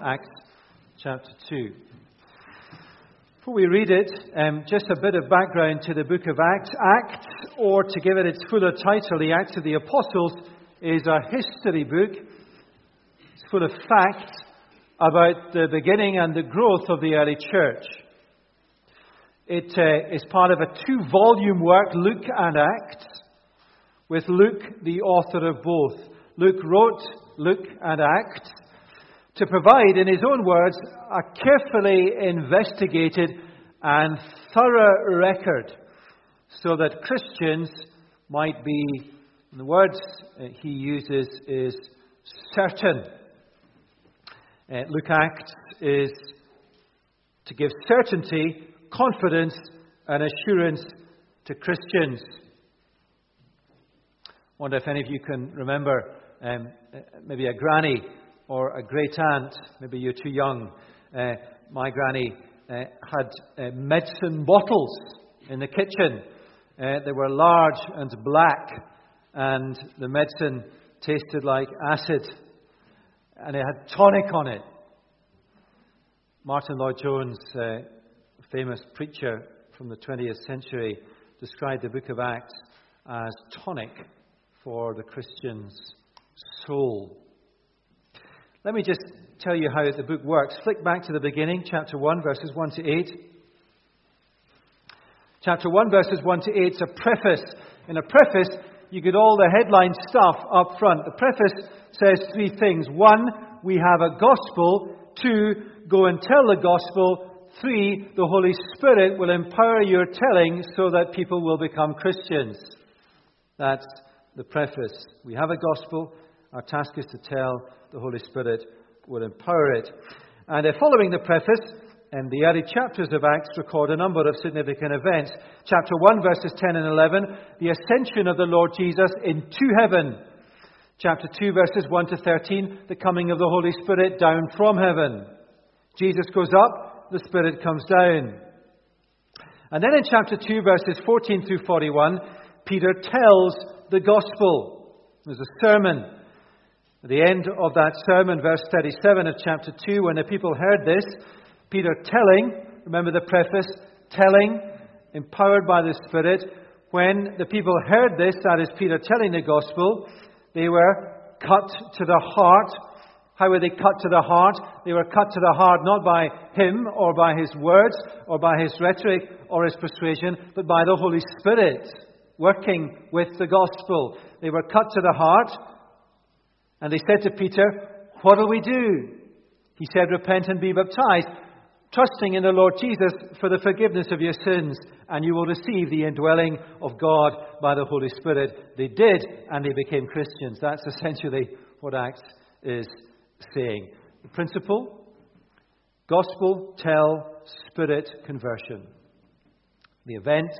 Acts chapter 2. Before we read it, um, just a bit of background to the book of Acts. Acts, or to give it its fuller title, the Acts of the Apostles, is a history book. It's full of facts about the beginning and the growth of the early church. It uh, is part of a two volume work, Luke and Acts, with Luke the author of both. Luke wrote Luke and Acts to provide, in his own words, a carefully investigated and thorough record so that Christians might be, the words he uses is certain. Uh, Luke Acts is to give certainty, confidence, and assurance to Christians. I wonder if any of you can remember um, maybe a granny or a great aunt, maybe you're too young. Uh, my granny uh, had uh, medicine bottles in the kitchen. Uh, they were large and black, and the medicine tasted like acid, and it had tonic on it. Martyn Lloyd-Jones, uh, famous preacher from the 20th century, described the book of Acts as tonic for the Christian's soul. Let me just tell you how the book works. Flick back to the beginning, chapter 1, verses 1 to 8. Chapter 1, verses 1 to 8 is a preface. In a preface, you get all the headline stuff up front. The preface says three things. One, we have a gospel. Two, go and tell the gospel. Three, the Holy Spirit will empower your telling so that people will become Christians. That's the preface. We have a gospel. Our task is to tell the Holy Spirit will empower it. And uh, following the preface, and the early chapters of Acts record a number of significant events. Chapter 1, verses 10 and 11, the ascension of the Lord Jesus into heaven. Chapter 2, verses 1 to 13, the coming of the Holy Spirit down from heaven. Jesus goes up, the Spirit comes down. And then in chapter 2, verses 14 through 41, Peter tells the gospel. There's a sermon at the end of that sermon, verse 37 of chapter 2, when the people heard this, Peter telling, remember the preface, telling, empowered by the Spirit, when the people heard this, that is Peter telling the gospel, they were cut to the heart. How were they cut to the heart? They were cut to the heart not by him or by his words or by his rhetoric or his persuasion, but by the Holy Spirit working with the gospel. They were cut to the heart and they said to Peter, What will we do? He said, Repent and be baptized, trusting in the Lord Jesus for the forgiveness of your sins, and you will receive the indwelling of God by the Holy Spirit. They did, and they became Christians. That's essentially what Acts is saying. The principle gospel, tell, spirit, conversion. The events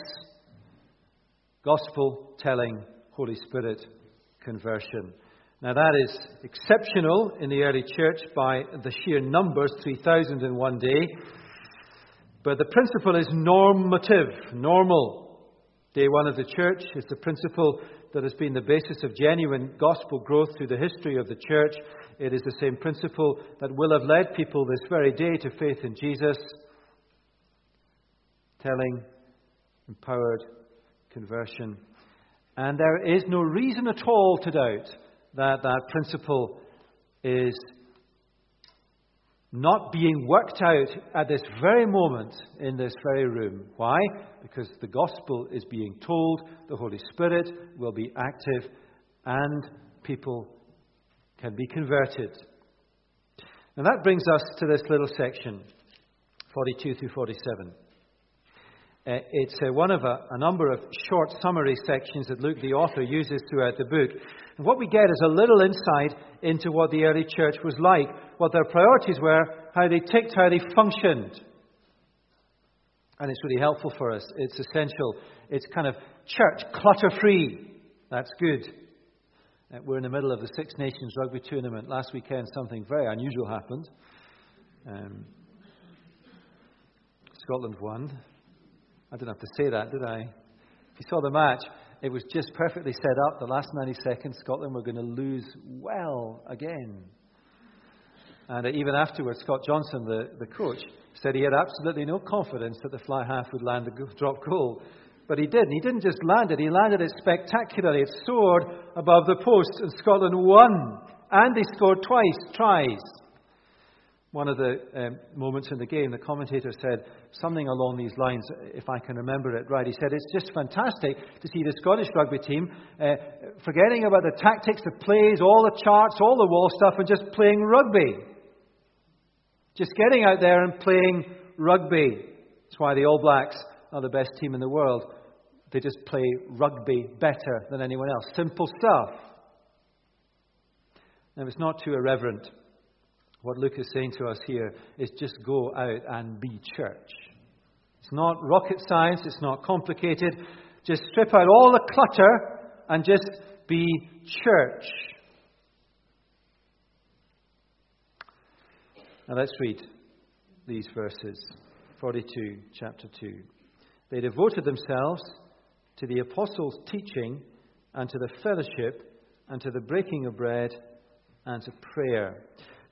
gospel, telling, Holy Spirit, conversion. Now, that is exceptional in the early church by the sheer numbers 3,000 in one day. But the principle is normative, normal. Day one of the church is the principle that has been the basis of genuine gospel growth through the history of the church. It is the same principle that will have led people this very day to faith in Jesus. Telling, empowered, conversion. And there is no reason at all to doubt that that principle is not being worked out at this very moment in this very room. Why? Because the gospel is being told, the Holy Spirit will be active, and people can be converted. And that brings us to this little section, 42 through 47. Uh, it's uh, one of a, a, number of short summary sections that Luke, the author, uses throughout the book. And what we get is a little insight into what the early church was like, what their priorities were, how they ticked, how they functioned. And it's really helpful for us. It's essential. It's kind of church clutter free. That's good. Uh, we're in the middle of the Six Nations rugby tournament. Last weekend, something very unusual happened. Um, Scotland won. I didn't have to say that, did I? If you saw the match, it was just perfectly set up. The last 90 seconds, Scotland were going to lose well again. And even afterwards, Scott Johnson, the, the coach, said he had absolutely no confidence that the fly half would land the drop goal. But he did. And he didn't just land it, he landed it spectacularly. It soared above the post, and Scotland won. And they scored twice, tries. One of the um, moments in the game, the commentator said something along these lines, if I can remember it right. He said, It's just fantastic to see the Scottish rugby team uh, forgetting about the tactics, the plays, all the charts, all the wall stuff, and just playing rugby. Just getting out there and playing rugby. That's why the All Blacks are the best team in the world. They just play rugby better than anyone else. Simple stuff. Now, it's not too irreverent. What Luke is saying to us here is just go out and be church. It's not rocket science, it's not complicated. Just strip out all the clutter and just be church. Now let's read these verses 42, chapter 2. They devoted themselves to the apostles' teaching and to the fellowship and to the breaking of bread and to prayer.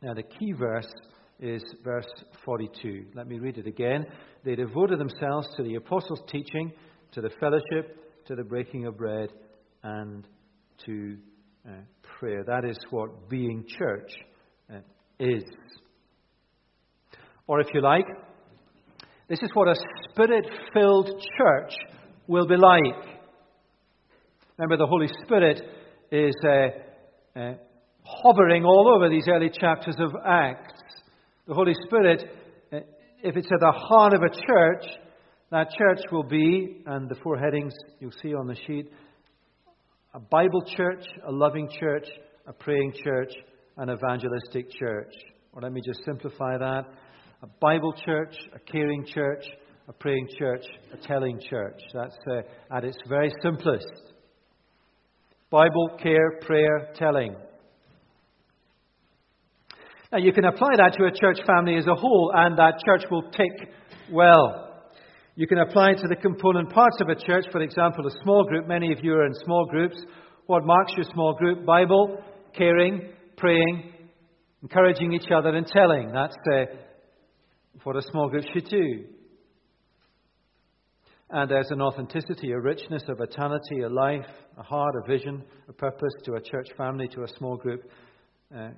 Now, the key verse is verse 42. Let me read it again. They devoted themselves to the apostles' teaching, to the fellowship, to the breaking of bread, and to uh, prayer. That is what being church uh, is. Or, if you like, this is what a spirit filled church will be like. Remember, the Holy Spirit is hovering all over these early chapters of Acts. The Holy Spirit, uh, if it's at the heart of a church, that church will be, and the four headings you'll see on the sheet, a Bible church, a loving church, a praying church, an evangelistic church. Or let me just simplify that a Bible church, a caring church, a praying church, a telling church. That's uh, at its very simplest. Bible, care, prayer, telling. Now, you can apply that to a church family as a whole, and that church will tick well. You can apply it to the component parts of a church, for example, a small group. Many of you are in small groups. What marks your small group? Bible, caring, praying, encouraging each other, and telling. That's uh, what a small group should do. And there's an authenticity, a richness, a vitality, a life, a heart, a vision, a purpose to a church family, to a small group, uh,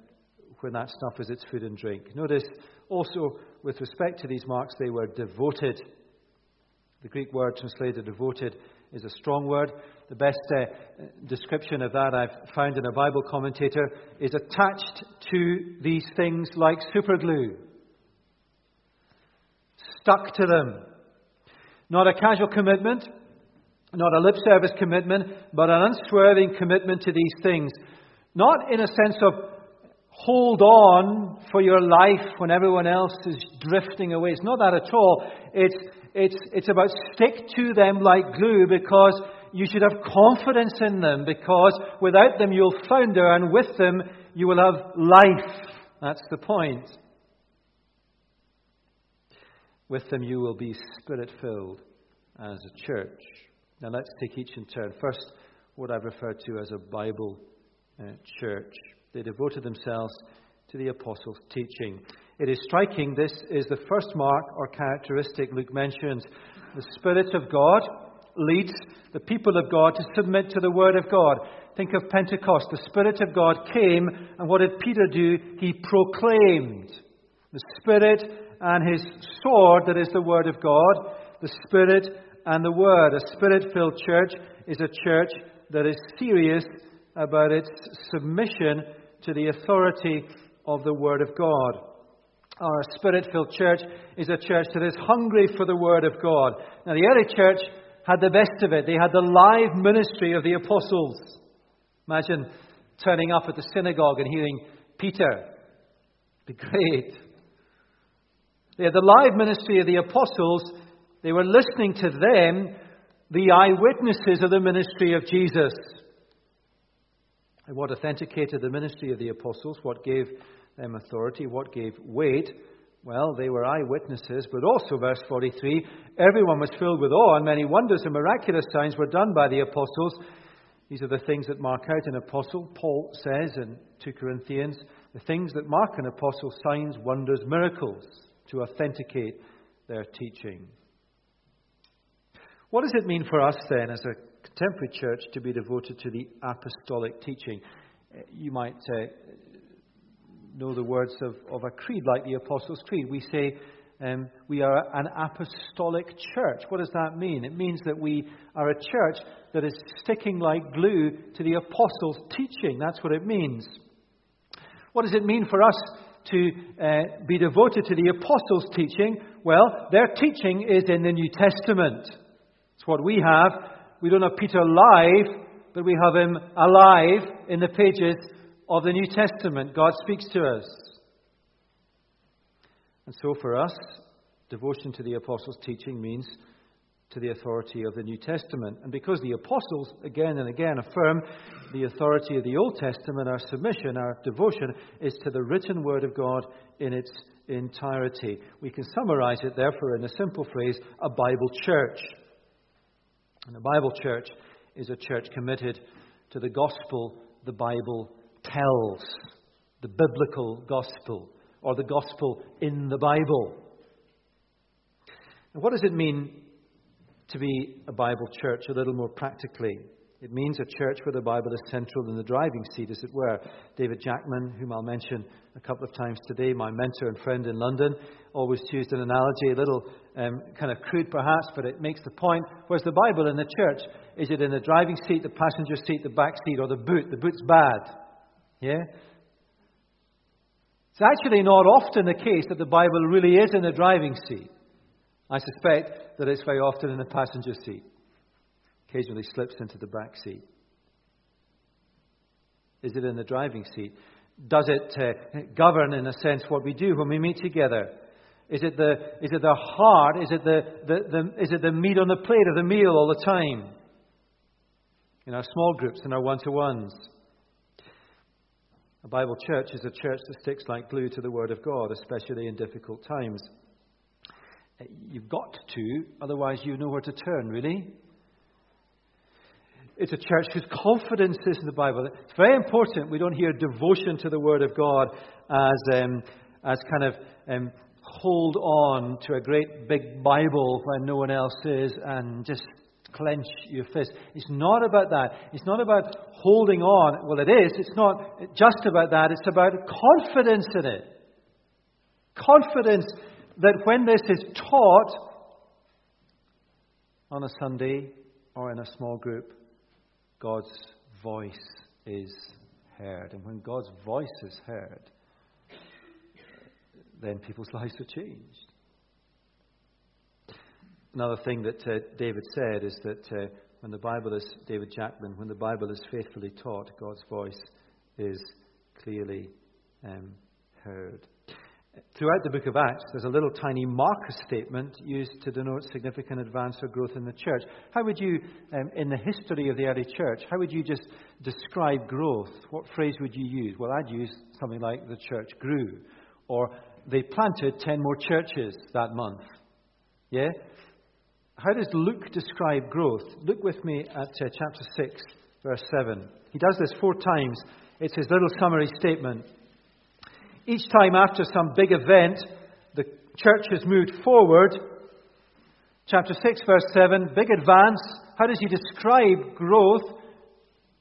when that stuff is its food and drink. Notice also, with respect to these marks, they were devoted. The Greek word translated devoted is a strong word. The best uh, description of that I've found in a Bible commentator is attached to these things like superglue stuck to them. Not a casual commitment, not a lip service commitment, but an unswerving commitment to these things. Not in a sense of hold on for your life when everyone else is drifting away. It's not that at all. It's, it's, it's about stick to them like glue because you should have confidence in them because without them you'll founder and with them you will have life. That's the point. With them you will be spirit filled as a church. Now let's take each in turn. First, what I've referred to as a Bible uh, church. They devoted themselves to the apostles' teaching. It is striking, this is the first mark or characteristic Luke mentions. The Spirit of God leads the people of God to submit to the Word of God. Think of Pentecost. The Spirit of God came, and what did Peter do? He proclaimed. The Spirit and his sword, that is the Word of God, the Spirit and the Word. A Spirit filled church is a church that is serious about its submission to the authority of the Word of God. Our Spirit filled church is a church that is hungry for the Word of God. Now, the early church had the best of it. They had the live ministry of the apostles. Imagine turning up at the synagogue and hearing Peter Be great. They had the live ministry of the apostles. They were listening to them, the eyewitnesses of the ministry of Jesus. What authenticated the ministry of the apostles? What gave them authority? What gave weight? Well, they were eyewitnesses, but also, verse 43, everyone was filled with awe, and many wonders and miraculous signs were done by the apostles. These are the things that mark out an apostle. Paul says in 2 Corinthians, the things that mark an apostle signs, wonders, miracles to authenticate their teaching. What does it mean for us then, as a contemporary church, to be devoted to the apostolic teaching? You might uh, know the words of, of a creed like the Apostles' Creed. We say um, we are an apostolic church. What does that mean? It means that we are a church that is sticking like glue to the Apostles' teaching. That's what it means. What does it mean for us to uh, be devoted to the Apostles' teaching? Well, their teaching is in the New Testament. It's what we have. We don't have Peter live, but we have him alive in the pages of the New Testament. God speaks to us. And so for us, devotion to the apostles' teaching means to the authority of the New Testament. And because the apostles again and again affirm the authority of the Old Testament, our submission, our devotion is to the written Word of God in its entirety. We can summarize it, therefore, in a simple phrase a Bible church. And a Bible church is a church committed to the gospel the Bible tells, the biblical gospel, or the gospel in the Bible. And what does it mean to be a Bible church a little more practically? It means a church where the Bible is central in the driving seat, as it were. David Jackman, whom I'll mention a couple of times today, my mentor and friend in London, always used an analogy, a little um, kind of crude perhaps, but it makes the point. Where's the Bible in the church? Is it in the driving seat, the passenger seat, the back seat, or the boot? The boot's bad. Yeah? It's actually not often the case that the Bible really is in the driving seat. I suspect that it's very often in the passenger seat. Occasionally slips into the back seat. Is it in the driving seat? Does it uh, govern, in a sense, what we do when we meet together? Is it the, is it the heart? Is it the, the, the, is it the meat on the plate of the meal all the time? In our small groups, in our one to ones? A Bible church is a church that sticks like glue to the Word of God, especially in difficult times. Uh, you've got to, otherwise, you know where to turn, really. It's a church whose confidence is in the Bible. It's very important we don't hear devotion to the Word of God as, um, as kind of um, hold on to a great big Bible when no one else is and just clench your fist. It's not about that. It's not about holding on. Well, it is. It's not just about that. It's about confidence in it. Confidence that when this is taught on a Sunday or in a small group, God's voice is heard. And when God's voice is heard, then people's lives are changed. Another thing that uh, David said is that uh, when the Bible is, David Jackman, when the Bible is faithfully taught, God's voice is clearly um, heard. Throughout the book of Acts, there's a little tiny marker statement used to denote significant advance or growth in the church. How would you, um, in the history of the early church, how would you just describe growth? What phrase would you use? Well, I'd use something like the church grew, or they planted 10 more churches that month. Yeah? How does Luke describe growth? Look with me at uh, chapter 6, verse 7. He does this four times. It's his little summary statement. Each time after some big event, the church has moved forward. Chapter 6, verse 7, big advance. How does he describe growth?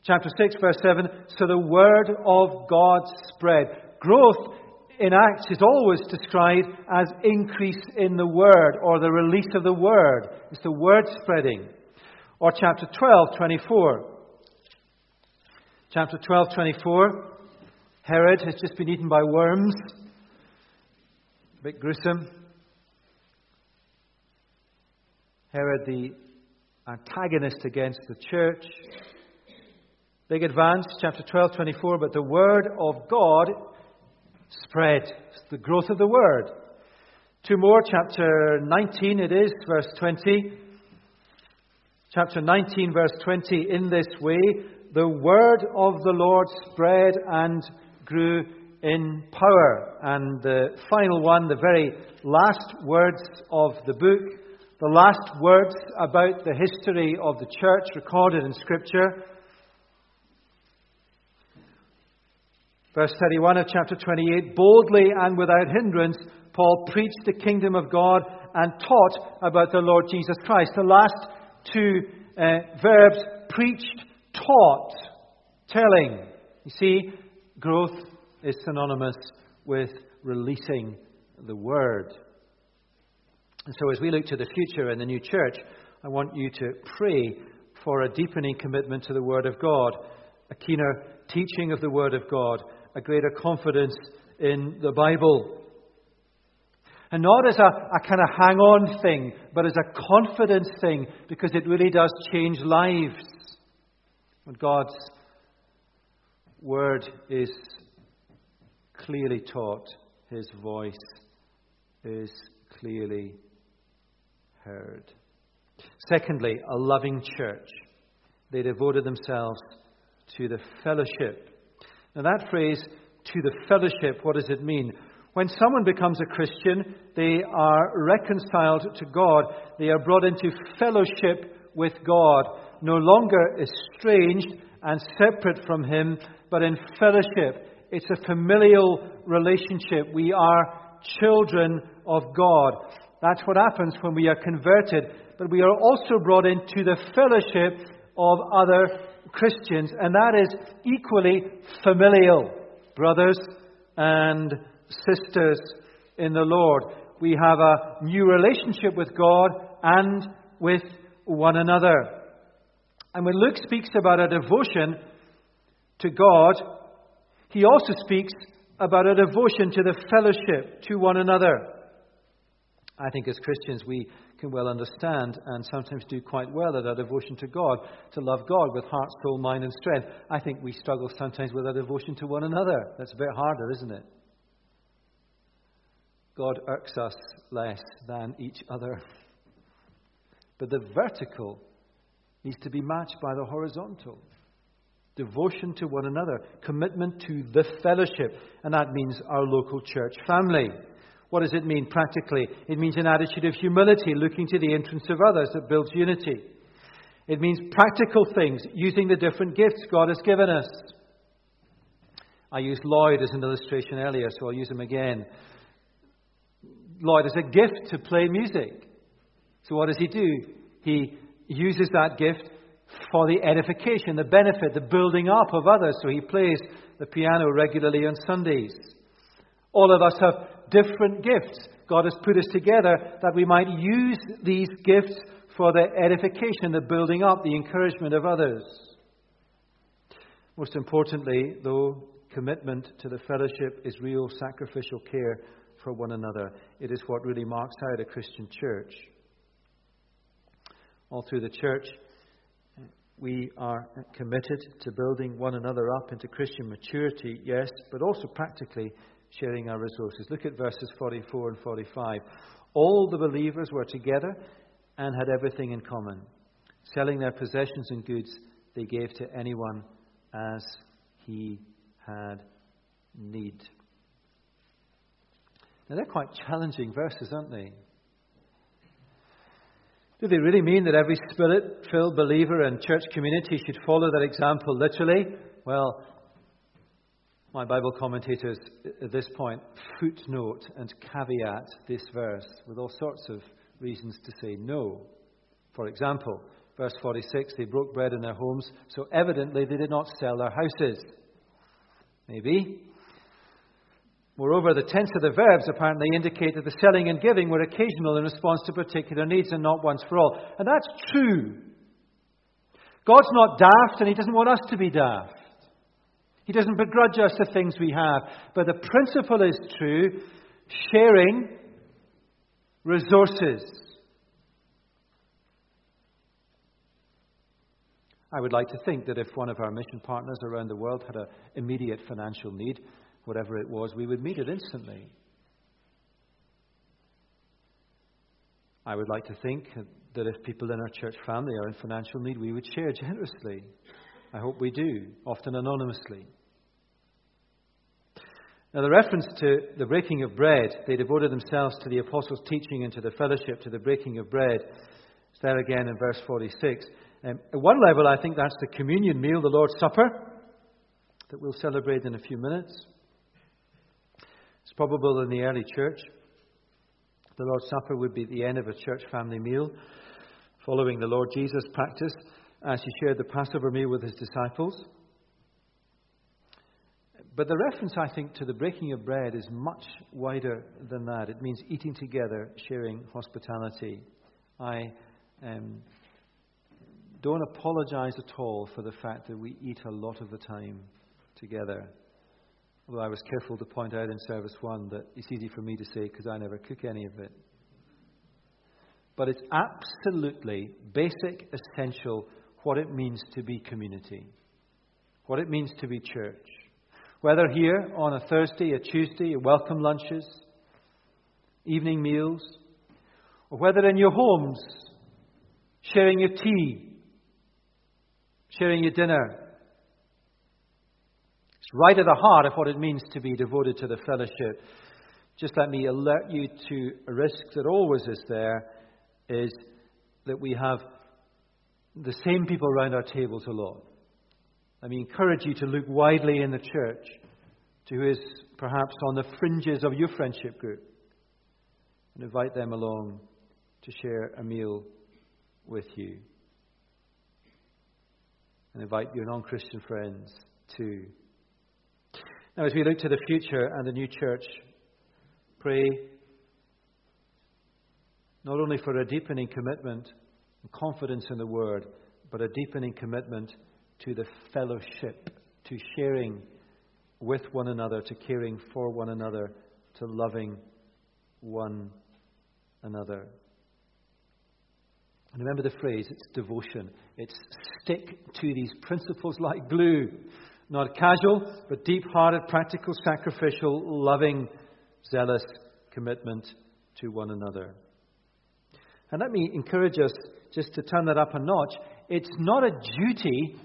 Chapter 6, verse 7, so the word of God spread. Growth in Acts is always described as increase in the word or the release of the word. It's the word spreading. Or chapter 12, 24. Chapter 12, 24. Herod has just been eaten by worms. A bit gruesome. Herod, the antagonist against the church. Big advance, chapter 12, 24. But the word of God spread. It's the growth of the word. Two more, chapter 19 it is, verse 20. Chapter 19, verse 20. In this way, the word of the Lord spread and grew in power. And the final one, the very last words of the book, the last words about the history of the church recorded in Scripture. Verse 31 of chapter 28 Boldly and without hindrance, Paul preached the kingdom of God and taught about the Lord Jesus Christ. The last two uh, verbs preached, taught, telling. You see, growth is synonymous with releasing the word. And so, as we look to the future in the new church, I want you to pray for a deepening commitment to the Word of God, a keener teaching of the Word of God, a greater confidence in the Bible. And not as a, a kind of hang on thing, but as a confidence thing, because it really does change lives. When God's Word is clearly taught, His voice is clearly heard. Secondly, a loving church. They devoted themselves to the fellowship. Now, that phrase, to the fellowship, what does it mean? When someone becomes a Christian, they are reconciled to God. They are brought into fellowship with God, no longer estranged and separate from Him, but in fellowship. It's a familial relationship. We are children of God. That's what happens when we are converted. But we are also brought into the fellowship of other Christians, and that is equally familial. Brothers and sisters in the Lord. We have a new relationship with God and with one another. And when Luke speaks about a devotion to God, he also speaks about a devotion to the fellowship to one another. I think as Christians we can well understand and sometimes do quite well at our devotion to God, to love God with heart, soul, mind, and strength. I think we struggle sometimes with our devotion to one another. That's a bit harder, isn't it? God irks us less than each other. But the vertical needs to be matched by the horizontal. Devotion to one another, commitment to the fellowship, and that means our local church family. What does it mean practically? It means an attitude of humility, looking to the entrance of others that builds unity. It means practical things, using the different gifts God has given us. I used Lloyd as an illustration earlier, so I'll use him again. Lloyd has a gift to play music. So what does he do? He uses that gift for the edification, the benefit, the building up of others. So he plays the piano regularly on Sundays. All of us have different gifts. God has put us together that we might use these gifts for the edification, the building up, the encouragement of others. Most importantly, though, commitment to the fellowship is real sacrificial care for one another. It is what really marks out a Christian church. All through the church, we are committed to building one another up into Christian maturity, yes, but also practically sharing our resources. Look at verses 44 and 45. All the believers were together and had everything in common. Selling their possessions and goods, they gave to anyone as he had need. Now, they're quite challenging verses, aren't they? Do they really mean that every spirit filled believer and church community should follow that example literally? Well, my Bible commentators at this point footnote and caveat this verse with all sorts of reasons to say no. For example, verse 46 they broke bread in their homes, so evidently they did not sell their houses. Maybe. Moreover, the tense of the verbs apparently indicate that the selling and giving were occasional in response to particular needs and not once for all. And that's true. God's not daft, and He doesn't want us to be daft. He doesn't begrudge us the things we have. But the principle is true sharing resources. I would like to think that if one of our mission partners around the world had an immediate financial need, whatever it was, we would meet it instantly. I would like to think that if people in our church family are in financial need, we would share generously. I hope we do, often anonymously. Now, the reference to the breaking of bread, they devoted themselves to the apostles' teaching and to the fellowship, to the breaking of bread. It's there again in verse 46. Um, at one level, I think that's the communion meal, the Lord's Supper, that we'll celebrate in a few minutes. It's probable in the early church. The Lord's Supper would be the end of a church family meal, following the Lord Jesus' practice as he shared the Passover meal with his disciples. But the reference, I think, to the breaking of bread is much wider than that. It means eating together, sharing hospitality. I um, don't apologize at all for the fact that we eat a lot of the time together. Although I was careful to point out in Service 1 that it's easy for me to say because I never cook any of it. But it's absolutely basic, essential what it means to be community, what it means to be church. Whether here on a Thursday, a Tuesday, welcome lunches, evening meals, or whether in your homes, sharing your tea, sharing your dinner. Right at the heart of what it means to be devoted to the fellowship. Just let me alert you to a risk that always is there is that we have the same people around our tables a lot. Let me encourage you to look widely in the church to who is perhaps on the fringes of your friendship group and invite them along to share a meal with you. And invite your non Christian friends too. Now, as we look to the future and the new church, pray not only for a deepening commitment and confidence in the Word, but a deepening commitment to the fellowship, to sharing with one another, to caring for one another, to loving one another. And remember the phrase, it's devotion. It's stick to these principles like glue. Not casual, but deep hearted, practical, sacrificial, loving, zealous commitment to one another. And let me encourage us just to turn that up a notch. It's not a duty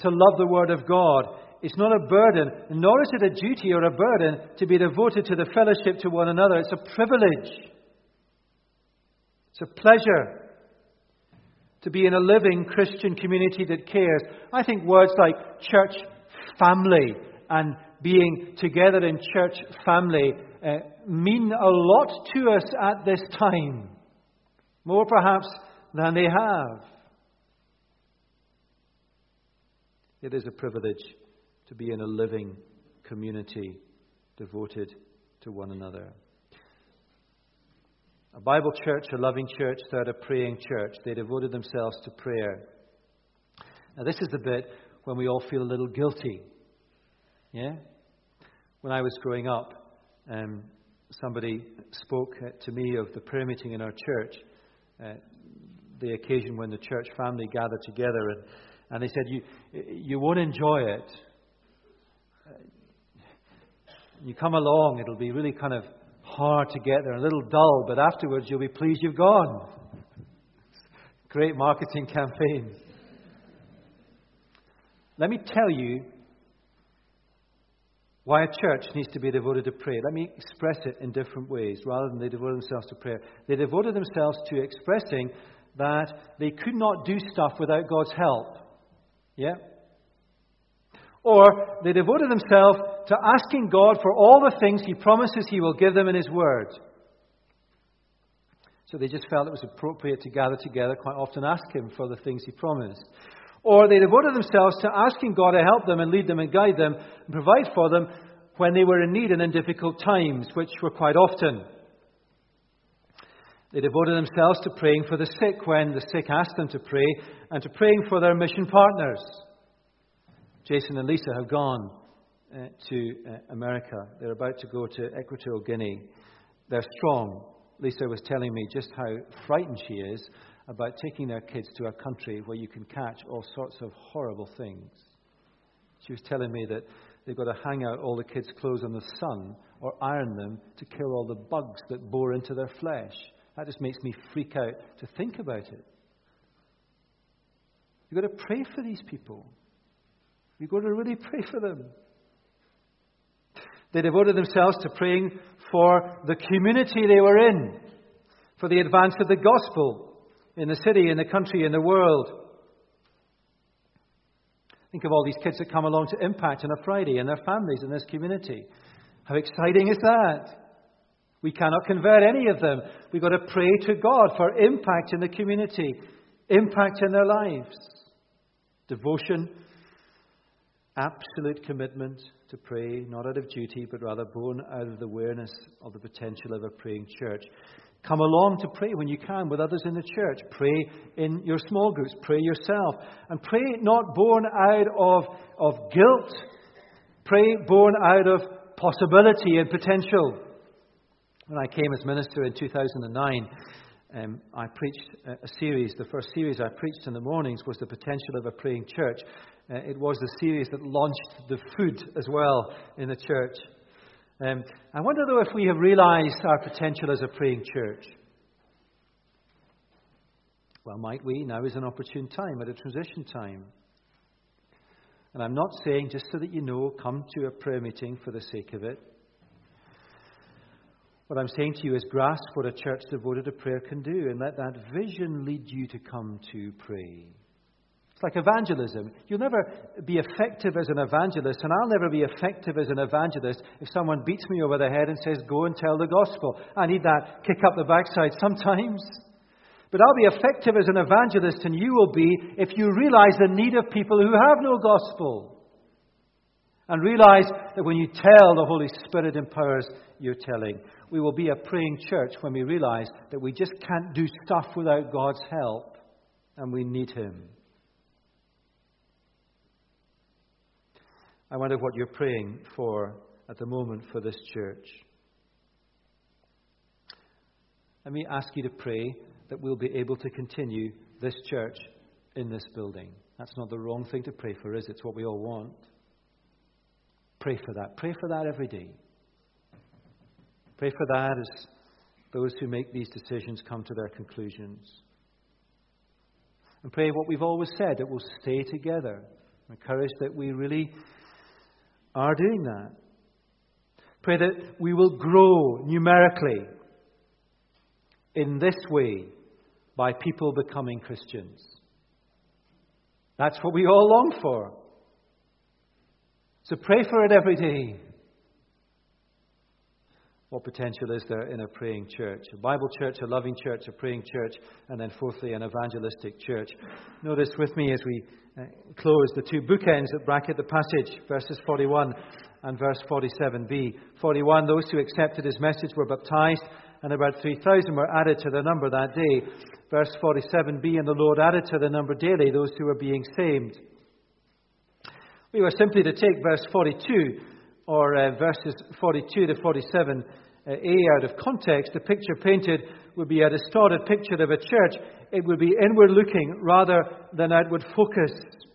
to love the Word of God. It's not a burden, nor is it a duty or a burden to be devoted to the fellowship to one another. It's a privilege. It's a pleasure to be in a living Christian community that cares. I think words like church family and being together in church family uh, mean a lot to us at this time, more perhaps than they have. It is a privilege to be in a living community devoted to one another. A Bible church, a loving church, third, a praying church. They devoted themselves to prayer. Now, this is the bit when we all feel a little guilty. Yeah? When I was growing up, um, somebody spoke to me of the prayer meeting in our church, uh, the occasion when the church family gathered together, and, and they said, you, you won't enjoy it. You come along, it'll be really kind of hard to get there, a little dull, but afterwards you'll be pleased you've gone. Great marketing campaign. Let me tell you why a church needs to be devoted to prayer. Let me express it in different ways rather than they devoted themselves to prayer. They devoted themselves to expressing that they could not do stuff without God's help. Yeah? Or they devoted themselves to asking God for all the things He promises He will give them in His Word. So they just felt it was appropriate to gather together, quite often ask Him for the things He promised. Or they devoted themselves to asking God to help them and lead them and guide them and provide for them when they were in need and in difficult times, which were quite often. They devoted themselves to praying for the sick when the sick asked them to pray and to praying for their mission partners. Jason and Lisa have gone uh, to uh, America. They're about to go to Equatorial Guinea. They're strong. Lisa was telling me just how frightened she is about taking their kids to a country where you can catch all sorts of horrible things. She was telling me that they've got to hang out all the kids' clothes in the sun or iron them to kill all the bugs that bore into their flesh. That just makes me freak out to think about it. You've got to pray for these people. You've got to really pray for them. They devoted themselves to praying for the community they were in, for the advance of the gospel in the city, in the country, in the world. Think of all these kids that come along to Impact on a Friday and their families in this community. How exciting is that? We cannot convert any of them. We've got to pray to God for impact in the community, impact in their lives. Devotion, absolute commitment to pray, not out of duty, but rather born out of the awareness of the potential of a praying church. Come along to pray when you can with others in the church. Pray in your small groups. Pray yourself. And pray not born out of, of guilt. Pray born out of possibility and potential. When I came as minister in 2009, um, I preached a series. The first series I preached in the mornings was the potential of a praying church. Uh, it was the series that launched the food as well in the church. Um, I wonder, though, if we have realized our potential as a praying church. Well, might we? Now is an opportune time, at a transition time. And I'm not saying, just so that you know, come to a prayer meeting for the sake of it. What I'm saying to you is grasp what a church devoted to prayer can do and let that vision lead you to come to pray. It's like evangelism. You'll never be effective as an evangelist, and I'll never be effective as an evangelist if someone beats me over the head and says, Go and tell the gospel. I need that kick up the backside sometimes. But I'll be effective as an evangelist, and you will be if you realize the need of people who have no gospel. And realize that when you tell, the Holy Spirit empowers your telling. We will be a praying church when we realize that we just can't do stuff without God's help, and we need Him. I wonder what you're praying for at the moment for this church. Let me ask you to pray that we'll be able to continue this church in this building. That's not the wrong thing to pray for, is it? It's what we all want. Pray for that. Pray for that every day. Pray for that as those who make these decisions come to their conclusions. And pray what we've always said that we'll stay together. Encourage that we really are doing that. Pray that we will grow numerically in this way by people becoming Christians. That's what we all long for. So pray for it every day. What potential is there in a praying church? A Bible church, a loving church, a praying church, and then fourthly, an evangelistic church. Notice with me as we uh, close the two bookends that bracket the passage, verses 41 and verse 47b. 41, those who accepted his message were baptized, and about 3,000 were added to the number that day. Verse 47b, and the Lord added to the number daily those who were being saved. We were simply to take verse 42 or uh, verses 42 to 47 uh, out of context, the picture painted would be a distorted picture of a church. It would be inward looking rather than outward focused.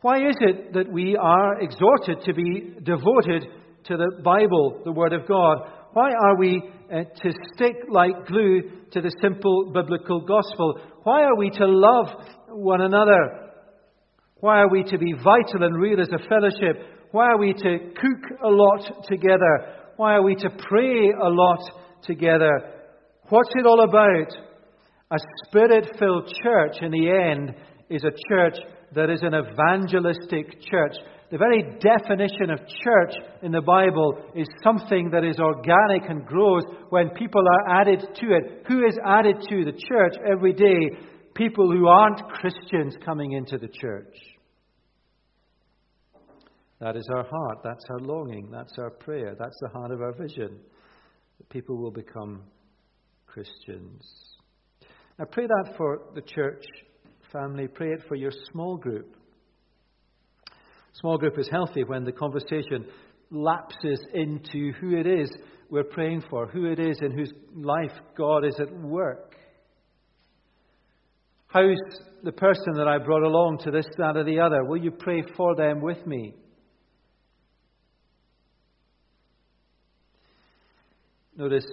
Why is it that we are exhorted to be devoted to the Bible, the Word of God? Why are we uh, to stick like glue to the simple biblical gospel? Why are we to love one another? Why are we to be vital and real as a fellowship? Why are we to cook a lot together? Why are we to pray a lot together? What's it all about? A spirit filled church, in the end, is a church that is an evangelistic church. The very definition of church in the Bible is something that is organic and grows when people are added to it. Who is added to the church every day? People who aren't Christians coming into the church. That is our heart. That's our longing. That's our prayer. That's the heart of our vision. That people will become Christians. Now, pray that for the church family. Pray it for your small group. Small group is healthy when the conversation lapses into who it is we're praying for, who it is in whose life God is at work. How's the person that I brought along to this, that, or the other? Will you pray for them with me? Notice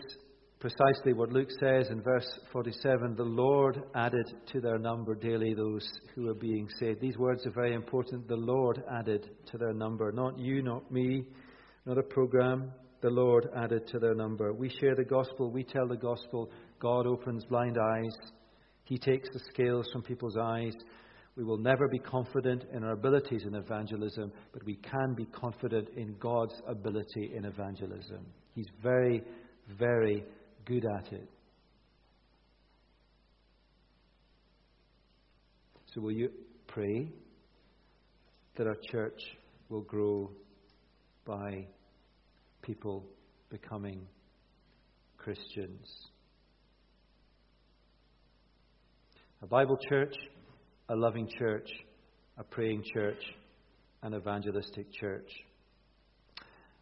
precisely what Luke says in verse 47 the Lord added to their number daily those who are being saved. These words are very important. The Lord added to their number. Not you, not me, not a program. The Lord added to their number. We share the gospel, we tell the gospel. God opens blind eyes, He takes the scales from people's eyes. We will never be confident in our abilities in evangelism, but we can be confident in God's ability in evangelism. He's very, very good at it. So, will you pray that our church will grow by people becoming Christians? A Bible church, a loving church, a praying church, an evangelistic church.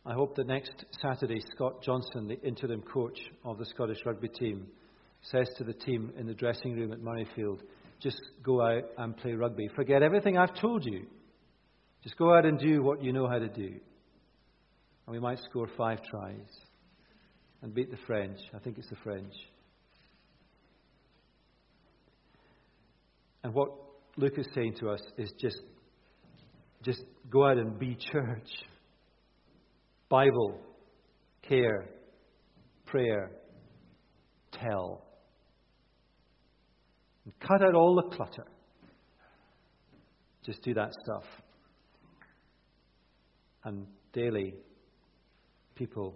I hope that next Saturday, Scott Johnson, the interim coach of the Scottish rugby team, says to the team in the dressing room at Murrayfield, just go out and play rugby. Forget everything I've told you. Just go out and do what you know how to do. And we might score five tries and beat the French. I think it's the French. And what Luke is saying to us is just, just go out and be church. Bible, care, prayer, tell. And cut out all the clutter. Just do that stuff. And daily, people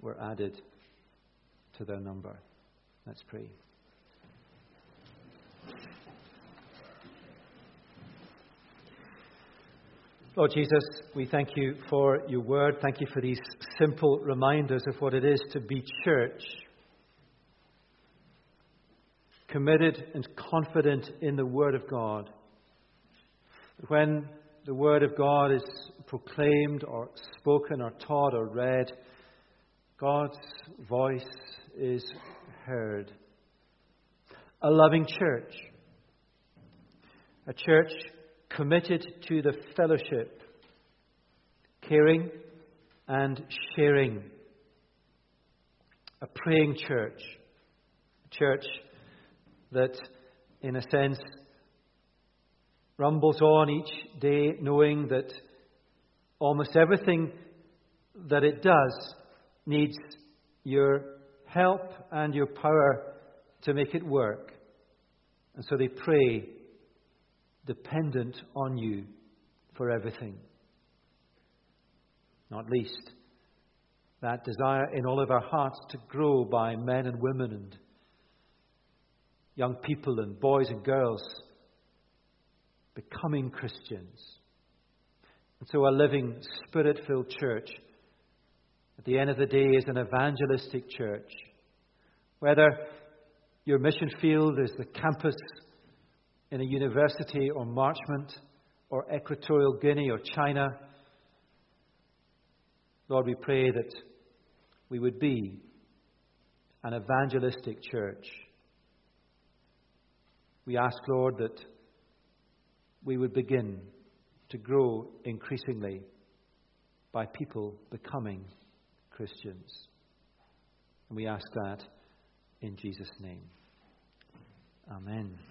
were added to their number. Let's pray. Lord Jesus, we thank you for your word. Thank you for these simple reminders of what it is to be church. Committed and confident in the word of God. When the word of God is proclaimed or spoken or taught or read, God's voice is heard. A loving church. A church committed to the fellowship, caring and sharing. A praying church, a church that, in a sense, rumbles on each day knowing that almost everything that it does needs your help and your power to make it work. And so they pray dependent on you for everything. Not least, that desire in all of our hearts to grow by men and women and young people and boys and girls becoming Christians. And so, a living, spirit filled church, at the end of the day, is an evangelistic church. Whether your mission field is the campus in a university or Marchmont or Equatorial Guinea or China. Lord, we pray that we would be an evangelistic church. We ask, Lord, that we would begin to grow increasingly by people becoming Christians. And we ask that in Jesus' name. Amen.